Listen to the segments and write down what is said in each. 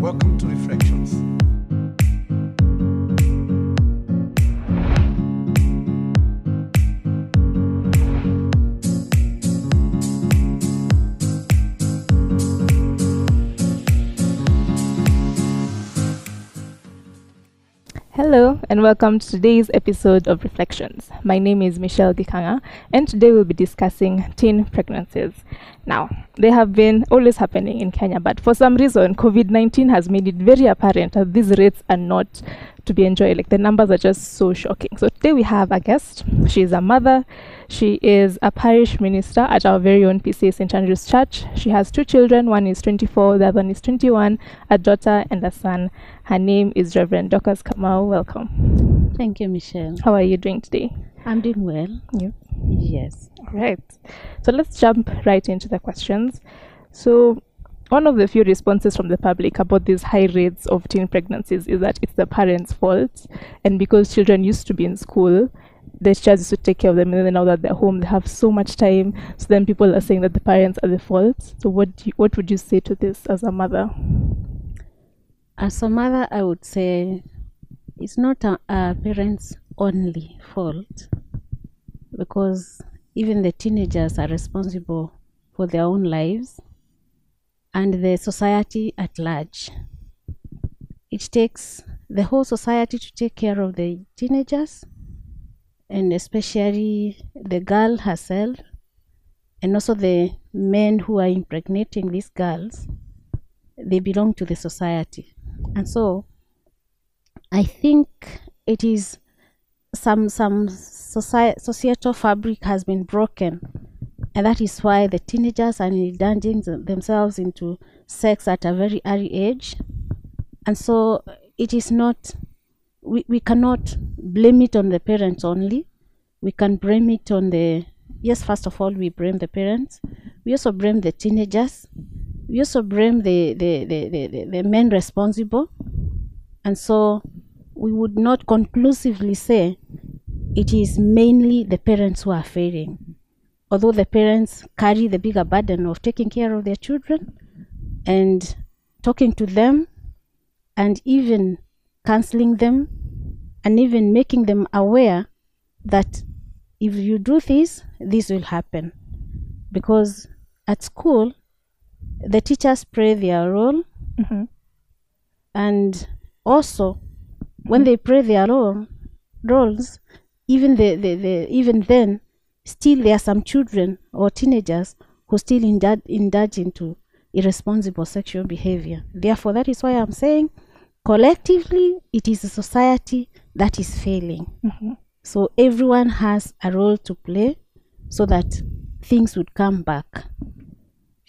Welcome to Reflections. Hello, and welcome to today's episode of Reflections. My name is Michelle Gikang'a, and today we'll be discussing teen pregnancies. Now, they have been always happening in Kenya, but for some reason, COVID 19 has made it very apparent that these rates are not to be enjoyed. Like the numbers are just so shocking. So, today we have a guest. She is a mother, she is a parish minister at our very own PCEA St. Andrew's Church. She has two children one is 24, the other one is 21, a daughter and a son. Her name is Reverend Dorcas Kamau. Welcome. Thank you, Michelle. How are you doing today? I'm doing well. You? Yes. All right. So let's jump right into the questions. So, one of the few responses from the public about these high rates of teen pregnancies is that it's the parents' fault. And because children used to be in school, the teachers used to take care of them. And then now that they're home, they have so much time. So then people are saying that the parents are the fault. So, what, you, what would you say to this as a mother? As a mother, I would say it's not a, a parent's only fault because even the teenagers are responsible for their own lives and the society at large. It takes the whole society to take care of the teenagers and especially the girl herself and also the men who are impregnating these girls they belong to the society and so i think it is some some soci- societal fabric has been broken and that is why the teenagers are indulging th- themselves into sex at a very early age. And so it is not we, we cannot blame it on the parents only. We can blame it on the yes first of all we blame the parents. We also blame the teenagers. We also blame the the, the, the, the, the men responsible. And so we would not conclusively say it is mainly the parents who are failing although the parents carry the bigger burden of taking care of their children and talking to them and even counseling them and even making them aware that if you do this this will happen because at school the teachers play their role Mm-hmm. and also when they play their role roles even the, the, the even then still there are some children or teenagers who still indulge, indulge into irresponsible sexual behavior. Therefore that is why i'm saying collectively it is a society that is failing. Mhm. so everyone has a role to play so that things would come back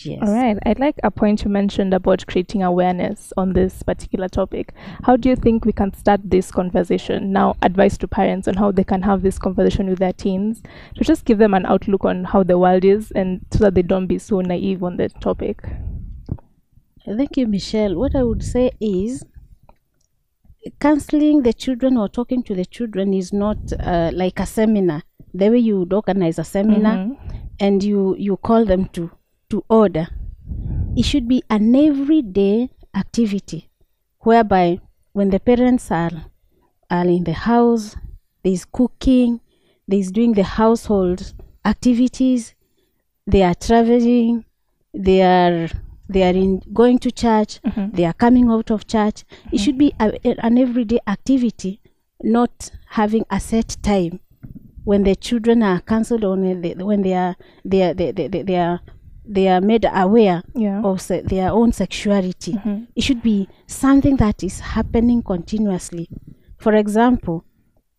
yes All right. I'd like a point you mentioned about creating awareness on this particular topic. How do you think we can start this conversation? Now, advice to parents on how they can have this conversation with their teens to just give them an outlook on how the world is and so that they don't be so naive on the topic. Thank you, Michelle. What I would say is counseling the children or talking to the children is not uh, like a seminar. The way you would organize a seminar Mhm. and you, you call them to, to order. It should be an everyday activity whereby when the parents are, are in the house, there's cooking, there's doing the household activities, they are traveling, they are they are in going to church, Mhm. they are coming out of church. It should be a, an everyday activity, not having a set time when the children are cancelled on when they, when they are they are they, they, they are they are made aware Yeah. of se- their own sexuality. Mhm. It should be something that is happening continuously. For example,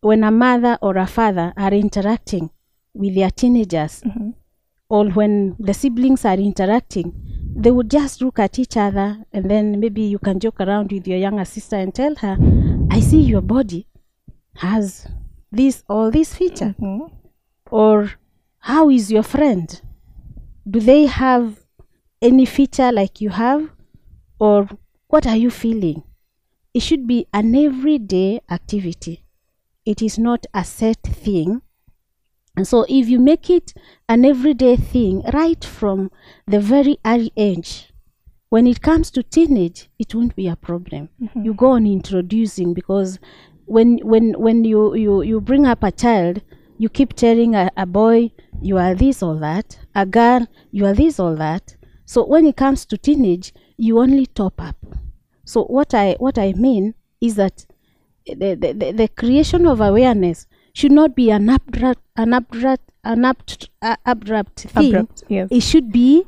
when a mother or a father are interacting with their teenagers, Mhm. or when the siblings are interacting, they would just look at each other and then maybe you can joke around with your younger sister and tell her, I see your body has this or this feature. Mhm. Or how is your friend? Do they have any feature like you have? Or what are you feeling? It should be an everyday activity. It is not a set thing. And so, if you make it an everyday thing right from the very early age, when it comes to teenage it won't be a problem Mhm. you go on introducing because when when when you you you bring up a child you keep telling a, a boy you are this or that a girl you are this or that so when it comes to teenage you only top up so what i what i mean is that the, the, the, creation of awareness should not be an abrupt an abstract an abstract, uh, abstract thing Abrupt, yes. it should be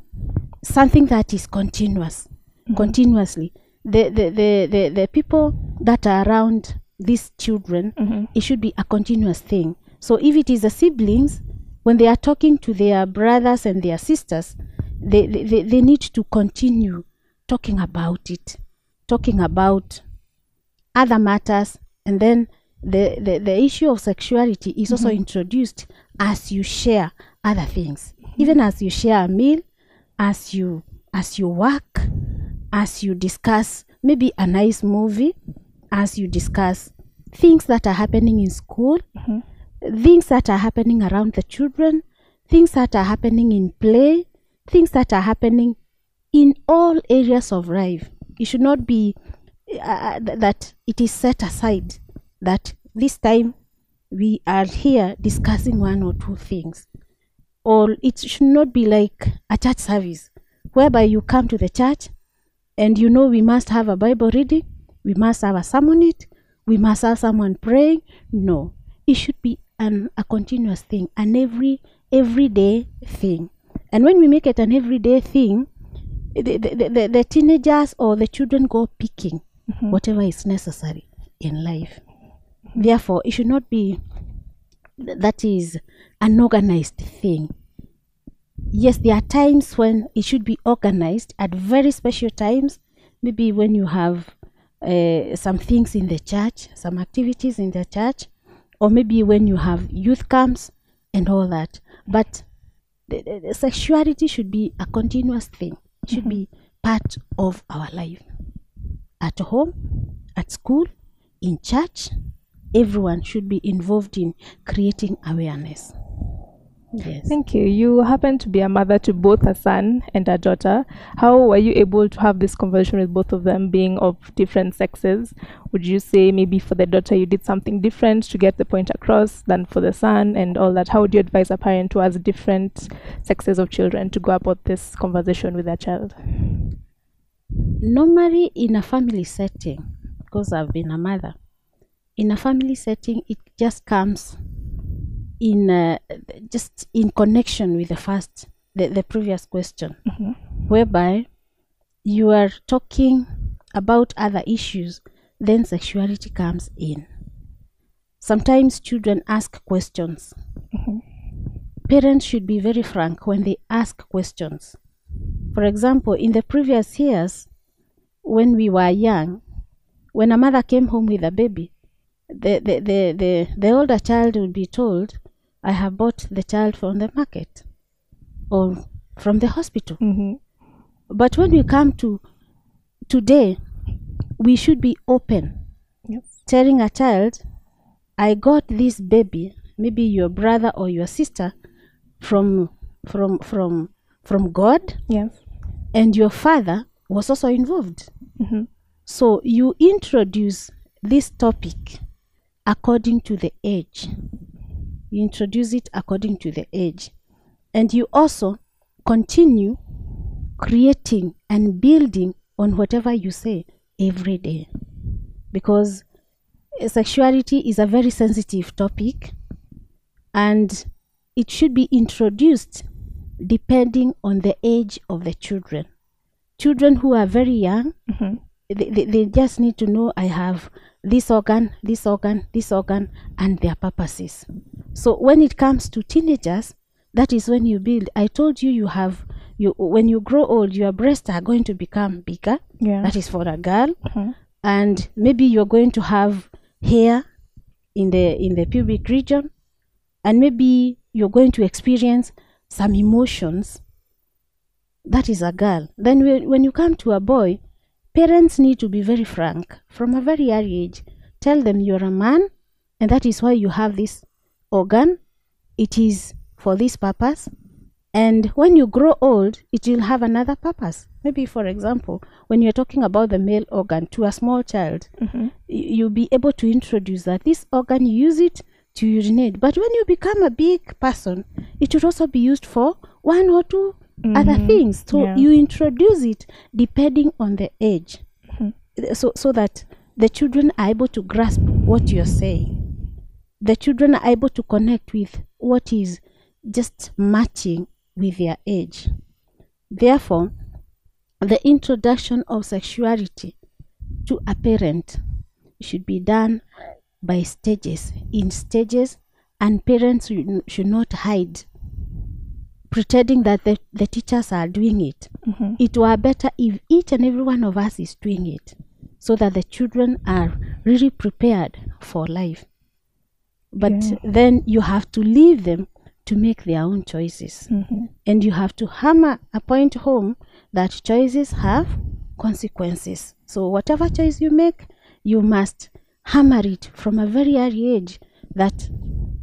something that is continuous Mhm. continuously the, the, the, the, the people that are around these children Mhm. it should be a continuous thing so if it is the siblings when they are talking to their brothers and their sisters they, they, they, need to continue talking about it talking about other matters. And then the, the, the issue of sexuality is also introduced as you share other things. Even as you share a meal as you as you work as you discuss maybe a nice movie as you discuss things that are happening in school Mhm. Things that are happening around the children things that are happening in play things that are happening in all areas of life. It should not be uh, th- that it is set aside that this time we are here discussing one or two things. Or it should not be like a church service whereby you come to the church and you know we must have a bible reading we must have a sermon it we must have someone praying. No it should be an a continuous thing an every everyday thing. And when we make it an everyday thing the, the, the, the teenagers or the children go picking Mhm. whatever is necessary in life. Therefore it should not be th- that is an organized thing. Yes there are times when it should be organized at very special times. Maybe when you have uh, some things in the church some activities in the church or maybe when you have youth camps and all that. But the, the, the sexuality should be a continuous thing. It should be part of our life. At home at school in church everyone should be involved in creating awareness yes Thank you. You happen to be a mother to both a son and a daughter. How were you able to have this conversation with both of them being of different sexes? Would you say maybe for the daughter you did something different to get the point across than for the son and all that? How would you advise a parent who has different sexes of children to go about this conversation with their child? normally in a family setting because i've been a mother in a family setting it just comes in uh, just in connection with the first the, the previous question Mhm. whereby you are talking about other issues then sexuality comes in sometimes children ask questions Mhm. parents should be very frank when they ask questions for example in the previous years when we were young when a mother came home with a baby the the, the, the, the older child would be told i have bought the child from the market or from the hospital Mhm. but when we come to today we should be open Yes. telling a child i got this baby maybe your brother or your sister from from from from god Yes. and your father was also involved Mhm. so you introduce this topic according to the age you introduce it according to the age. And you also continue creating and building on whatever you say every day. Because uh, sexuality is a very sensitive topic and it should be introduced depending on the age of the children. Children who are very young Mhm. They, they, they just need to know I have this organ, this organ, this organ, and their purposes. So when it comes to teenagers, that is when you build. I told you you have you when you grow old, your breasts are going to become bigger. Yeah. That is for a girl, Mhm. and maybe you're going to have hair in the in the pubic region, and maybe you're going to experience some emotions. That is a girl. Then when you come to a boy, parents need to be very frank from a very early age. Tell them you're a man, and that is why you have this organ. It is for this purpose. And when you grow old, it will have another purpose. maybe for example when you're talking about the male organ to a small child Mhm. y- you'll be able to introduce that this organ you use it to urinate but when you become a big person it should also be used for one or 2 other things. So Yeah. you introduce it depending on the age. Mhm. so so that the children are able to grasp what you're saying. The children are able to connect with what is just matching with their age. Therefore the introduction of sexuality to a parent should be done by stages. In stages and parents should not hide pretending that the, the teachers are doing it Mhm. it were better if each and every one of us is doing it so that the children are really prepared for life but Yeah. then you have to leave them to make their own choices Mhm. and you have to hammer a point home that choices have consequences so whatever choice you make you must hammer it from a very early age that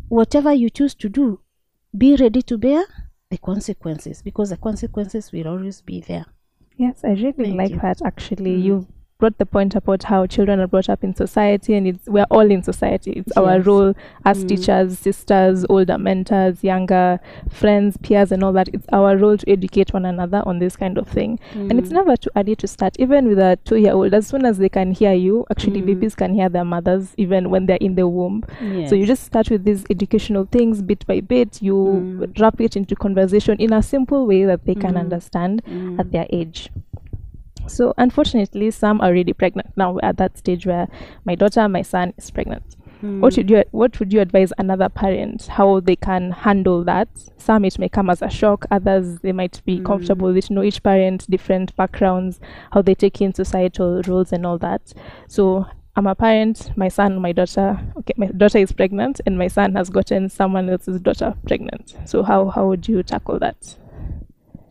whatever you choose to do be ready to bear the consequences because the consequences will always be there Yes, I really Thank like you. that actually. Mm. You brought the point about how children are brought up in society and it's we're all in society. It's our role as Mm. teachers, sisters, older mentors, younger friends, peers and all that. It's our role to educate one another on this kind of thing. And it's Mm. never too early to start. Even with a two year old, as soon as they can hear you, actually Mm. babies can hear their mothers even when they're in the womb. So you just start with these educational things bit by bit. You Mm. wrap it into conversation in a simple way that they can Mm. understand Mm. at their age. So unfortunately, some are already pregnant. Now we're at that stage where my daughter, my son is pregnant. What Mm. would you What would you advise another parent how they can handle that? Some it may come as a shock. Others they might be Mm. comfortable with. You know, each parent different backgrounds, how they take in societal roles and all that. So I'm a parent. My son, my daughter. Okay, my daughter is pregnant, and my son has gotten someone else's daughter pregnant. So how how would you tackle that?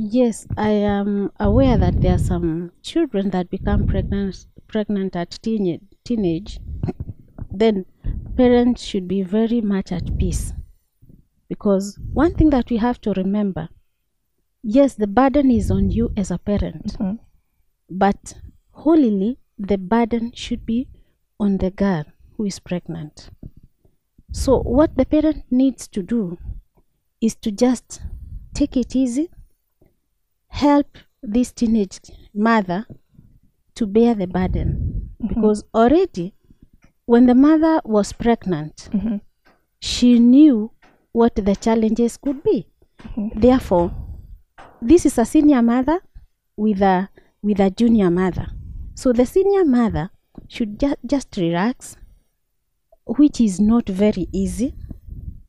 Yes, I am aware that there are some children that become pregnant pregnant at teenage teenage. Then parents should be very much at peace. Because one thing that we have to remember, yes, the burden is on you as a parent, Mhm. but wholly the burden should be on the girl who is pregnant. So what the parent needs to do is to just take it easy, help this teenage mother to bear the burden. Because already when the mother was pregnant Mhm. she knew what the challenges could be. Mhm. therefore this is a senior mother with a with a junior mother. So the senior mother should ju- just relax which is not very easy.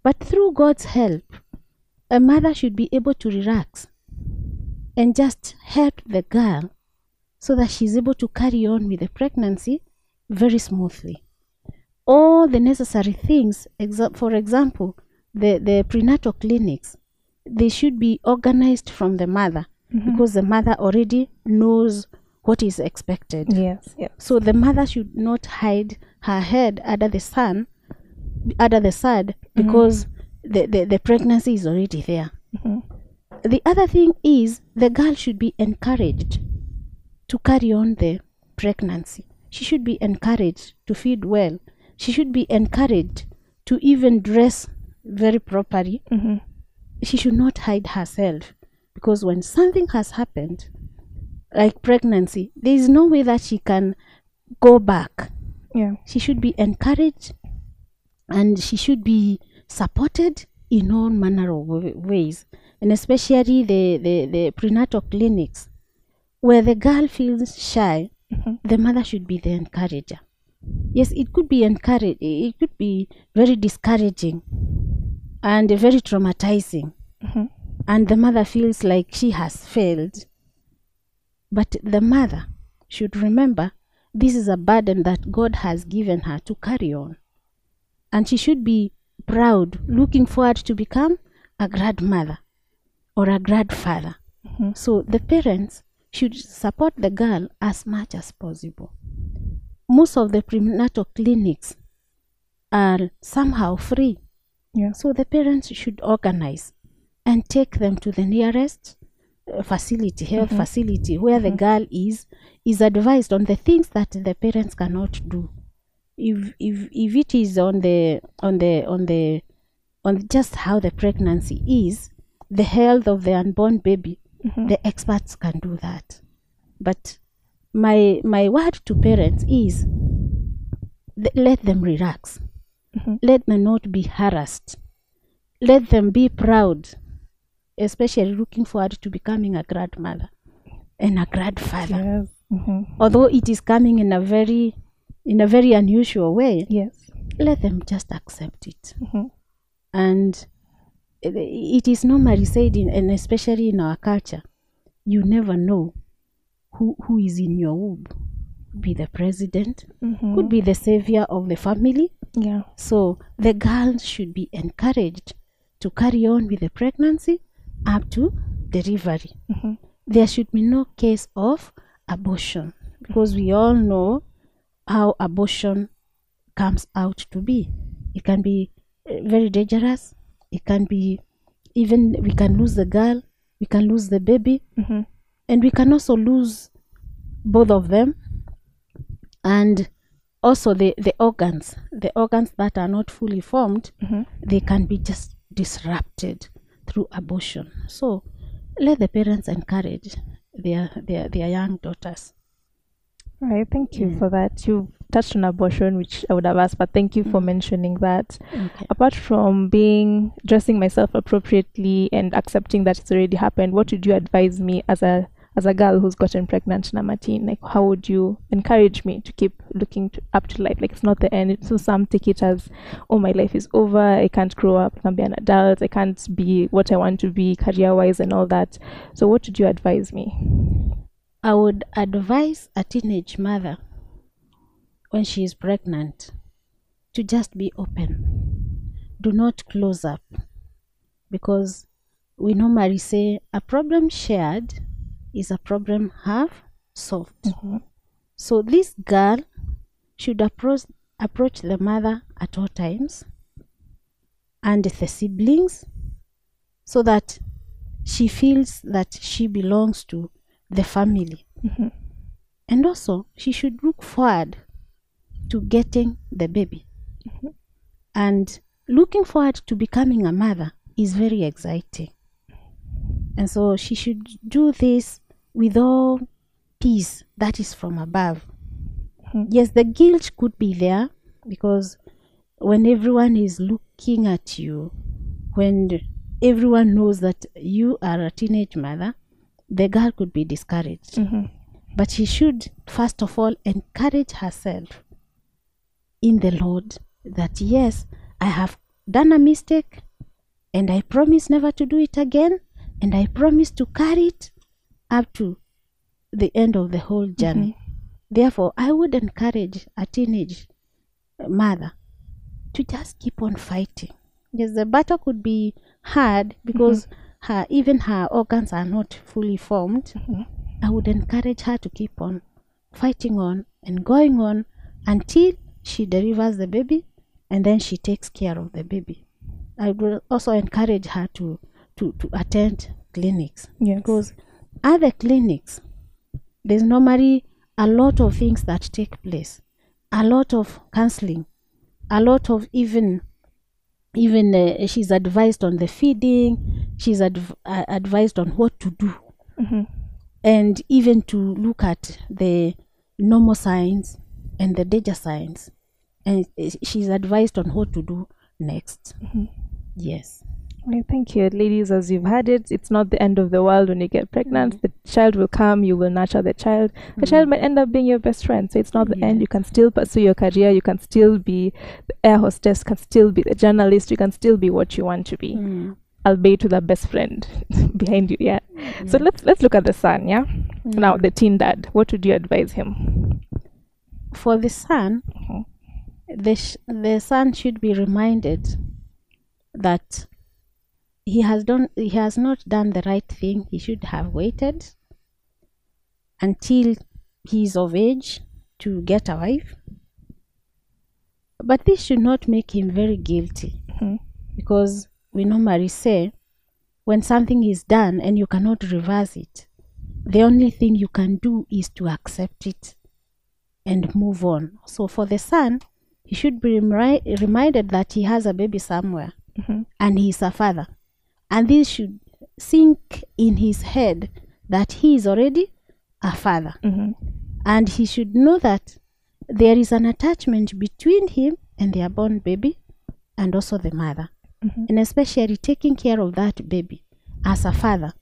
But through god's help a mother should be able to relax and just help the girl so that she's able to carry on with the pregnancy very smoothly all the necessary things exa- for example the, the prenatal clinics they should be organized from the mother because the mother already knows what is expected Yes. Yes. so the mother should not hide her head under the sun under the sod because the, the, the pregnancy is already there Mhm. The other thing is the girl should be encouraged to carry on the pregnancy. She should be encouraged to feed well. She should be encouraged to even dress very properly. Mhm. she should not hide herself because when something has happened like pregnancy there is no way that she can go back. Yeah. she should be encouraged and she should be supported in all manner of wa- ways and especially the, the, the prenatal clinics where the girl feels shy Mhm. the mother should be the encourager yes it could be encourage it could be very discouraging and very traumatizing Mhm. and the mother feels like she has failed but the mother should remember this is a burden that God has given her to carry on. And she should be proud, looking forward to become a grandmother or a grandfather. Mhm. So the parents should support the girl as much as possible. Most of the prenatal clinics are somehow free. Yeah. So the parents should organize and take them to the nearest uh, facility, health facility, where the girl is, is advised on the things that the parents cannot do. If if if it is on the on the on the on just how the pregnancy is, the health of the unborn baby, the experts can do that. But my my word to parents is th- let them relax. Let them not be harassed. Let them be proud, especially looking forward to becoming a grandmother and a grandfather. Yes. hmm Although it is coming in a very in a very unusual way, Yes. let them just accept it. Mhm. And it- it is normally said, in, and especially in our culture, you never know who, who is in your womb. Be the president, Mhm. could be the savior of the family. Yeah. So the girl should be encouraged to carry on with the pregnancy up to delivery. Mhm. There should be no case of abortion because we all know how abortion comes out to be. It can be uh, very dangerous. It can be even we can lose the girl, we can lose the baby, Mhm. and we can also lose both of them and also the the organs the organs that are not fully formed Mhm. they can be just disrupted through abortion so let the parents encourage their their, their young daughters All right. Thank you Yeah. for that. You've touched on abortion, which I would have asked, but thank you for Mm. mentioning that. okay Apart from being dressing myself appropriately and accepting that it's already happened, what would you advise me as a as a girl who's gotten pregnant number 10 like how would you encourage me to keep looking to, up to life like it's not the end so some take it as oh my life is over i can't grow up i can't be an adult i can't be what i want to be career wise and all that so what would you advise me i would advise a teenage mother when she is pregnant to just be open. Do not close up because we normally say a problem shared is a problem half solved. Mm-hmm. So this girl should approach approach the mother at all times and the siblings so that she feels that she belongs to the family. Mhm. And also she should look forward to getting the baby. And looking forward to becoming a mother is very exciting. And so she should do this with all peace that is from above. Mhm. Yes, the guilt could be there because when everyone is looking at you, when everyone knows that you are a teenage mother, the girl could be discouraged. Mhm. But she should, first of all, encourage herself in the Lord that, yes, I have done a mistake and I promise never to do it again and I promise to carry it up to the end of the whole journey. Therefore, I would encourage a teenage mother to just keep on fighting. Yes, the battle could be hard because her even her organs are not fully formed. Mm-hmm. I would encourage her to keep on fighting on and going on until she delivers the baby and then she takes care of the baby. I would also encourage her to, to, to attend clinics yes because at the clinics there's normally a lot of things that take place a lot of counseling a lot of even even uh, she's advised on the feeding she's adv- uh, advised on what to do. Mhm. and even to look at the normal signs and the danger signs. And uh, she's advised on what to do next. Yes Well, thank you, ladies. As you've heard it, it's not the end of the world when you get pregnant. The child will come, you will nurture the child. The child might end up being your best friend. So it's not the end. You can still pursue your career. You can still be the air hostess, can still be the journalist. You can still be what you want to be, Mm. albeit with a best friend behind you. Yeah. So let's let's look at the son. Yeah. Now the teen dad. What would you advise him? for the son Mhm. the, sh- the son should be reminded that he has done he has not done the right thing he should have waited until he is of age to get a wife but this should not make him very guilty Mhm. because we normally say when something is done and you cannot reverse it, the only thing you can do is to accept it and move on. So for the son, he should be remi- reminded that he has a baby somewhere Mhm. and he is a father. And this should sink in his head that he is already a father. Mhm. And he should know that there is an attachment between him and their born baby and also the mother. Mhm. And especially taking care of that baby as a father.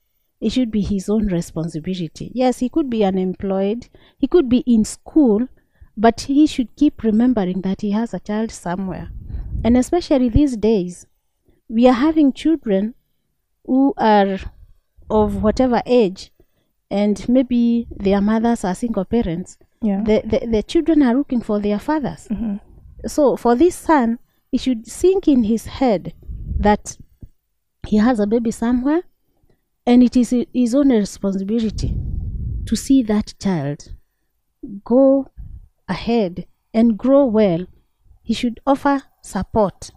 It should be his own responsibility. Yes, he could be unemployed, he could be in school, but he should keep remembering that he has a child somewhere. And especially these days, we are having children who are of whatever age, and maybe their mothers are single parents. Yeah. The, the, the children are looking for their fathers. Mhm. So for this son, it should sink in his head that he has a baby somewhere, and it is his own responsibility to see that child go ahead and grow well. He should offer support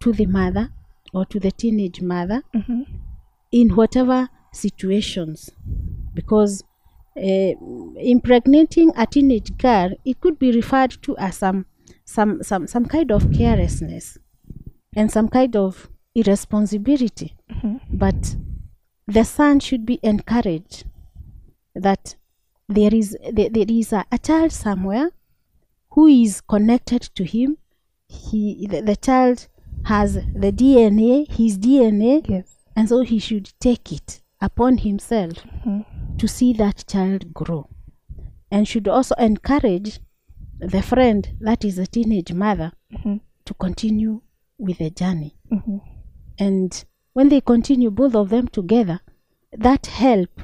to the mother or to the teenage mother Mhm. in whatever situations because uh, impregnating a teenage girl it could be referred to as some some some some kind of carelessness and some kind of irresponsibility Mhm. but the son should be encouraged that there is there, there is a, a child somewhere who is connected to him he the, the child has the dna his dna Yes. and so he should take it upon himself Mhm. to see that child grow and should also encourage the friend that is a teenage mother Mhm. to continue with the journey Mhm. and when they continue both of them together that help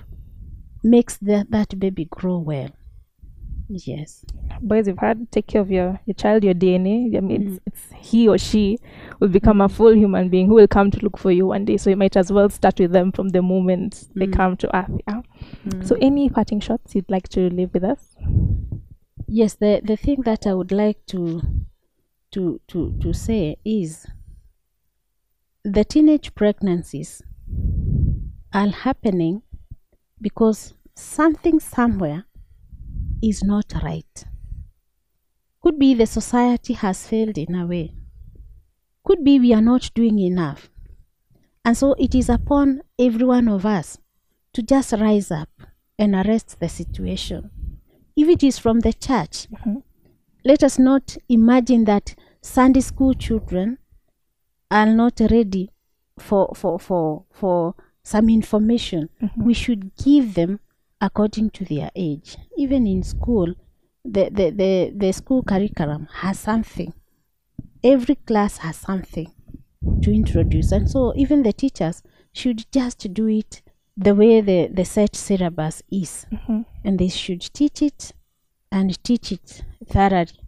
makes the, that baby grow well yes. Boys you've had take care of your, your child your dna i mean Mm. it's, it's he or she will become a full human being who will come to look for you one day. So you might as well start with them from the moment they Mm. come to earth yeah? So any parting shots you'd like to leave with us? Yes the the thing that i would like to to to to say is the teenage pregnancies are happening because something somewhere is not right could be the society has failed in a way could be we are not doing enough and so it is upon every one of us to just rise up and arrest the situation if it is from the church, Mhm. let us not imagine that Sunday school children are not ready for for for for some information. Mhm. We should give them according to their age. Even in school, the, the, the, the school curriculum has something. Every class has something to introduce. And so even the teachers should just do it the way the, the set syllabus is Mhm. and they should teach it and teach it thoroughly.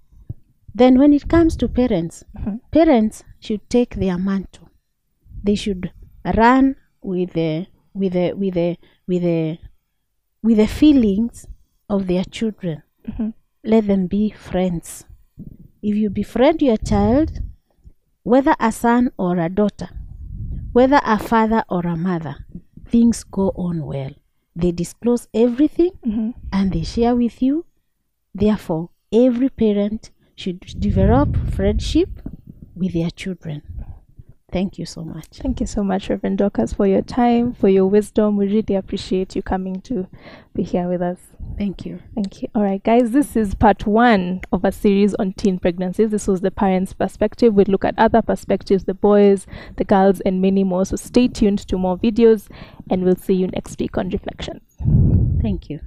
Then, when it comes to parents, Mhm. parents should take their mantle. They should run with the with the with the with the with the feelings of their children. Mhm. Let them be friends. If you befriend your child, whether a son or a daughter, whether a father or a mother, things go on well. They disclose everything Mhm. and they share with you. Therefore, every parent should develop friendship with their children. Thank you so much. Thank you so much, Reverend Dorcas, for your time, for your wisdom. We really appreciate you coming to be here with us. Thank you. Thank you. All right, guys, this is part one of a series on teen pregnancies. This was the parents' perspective. We look at other perspectives the boys, the girls, and many more. So stay tuned to more videos, and we'll see you next week on Reflections. Thank you.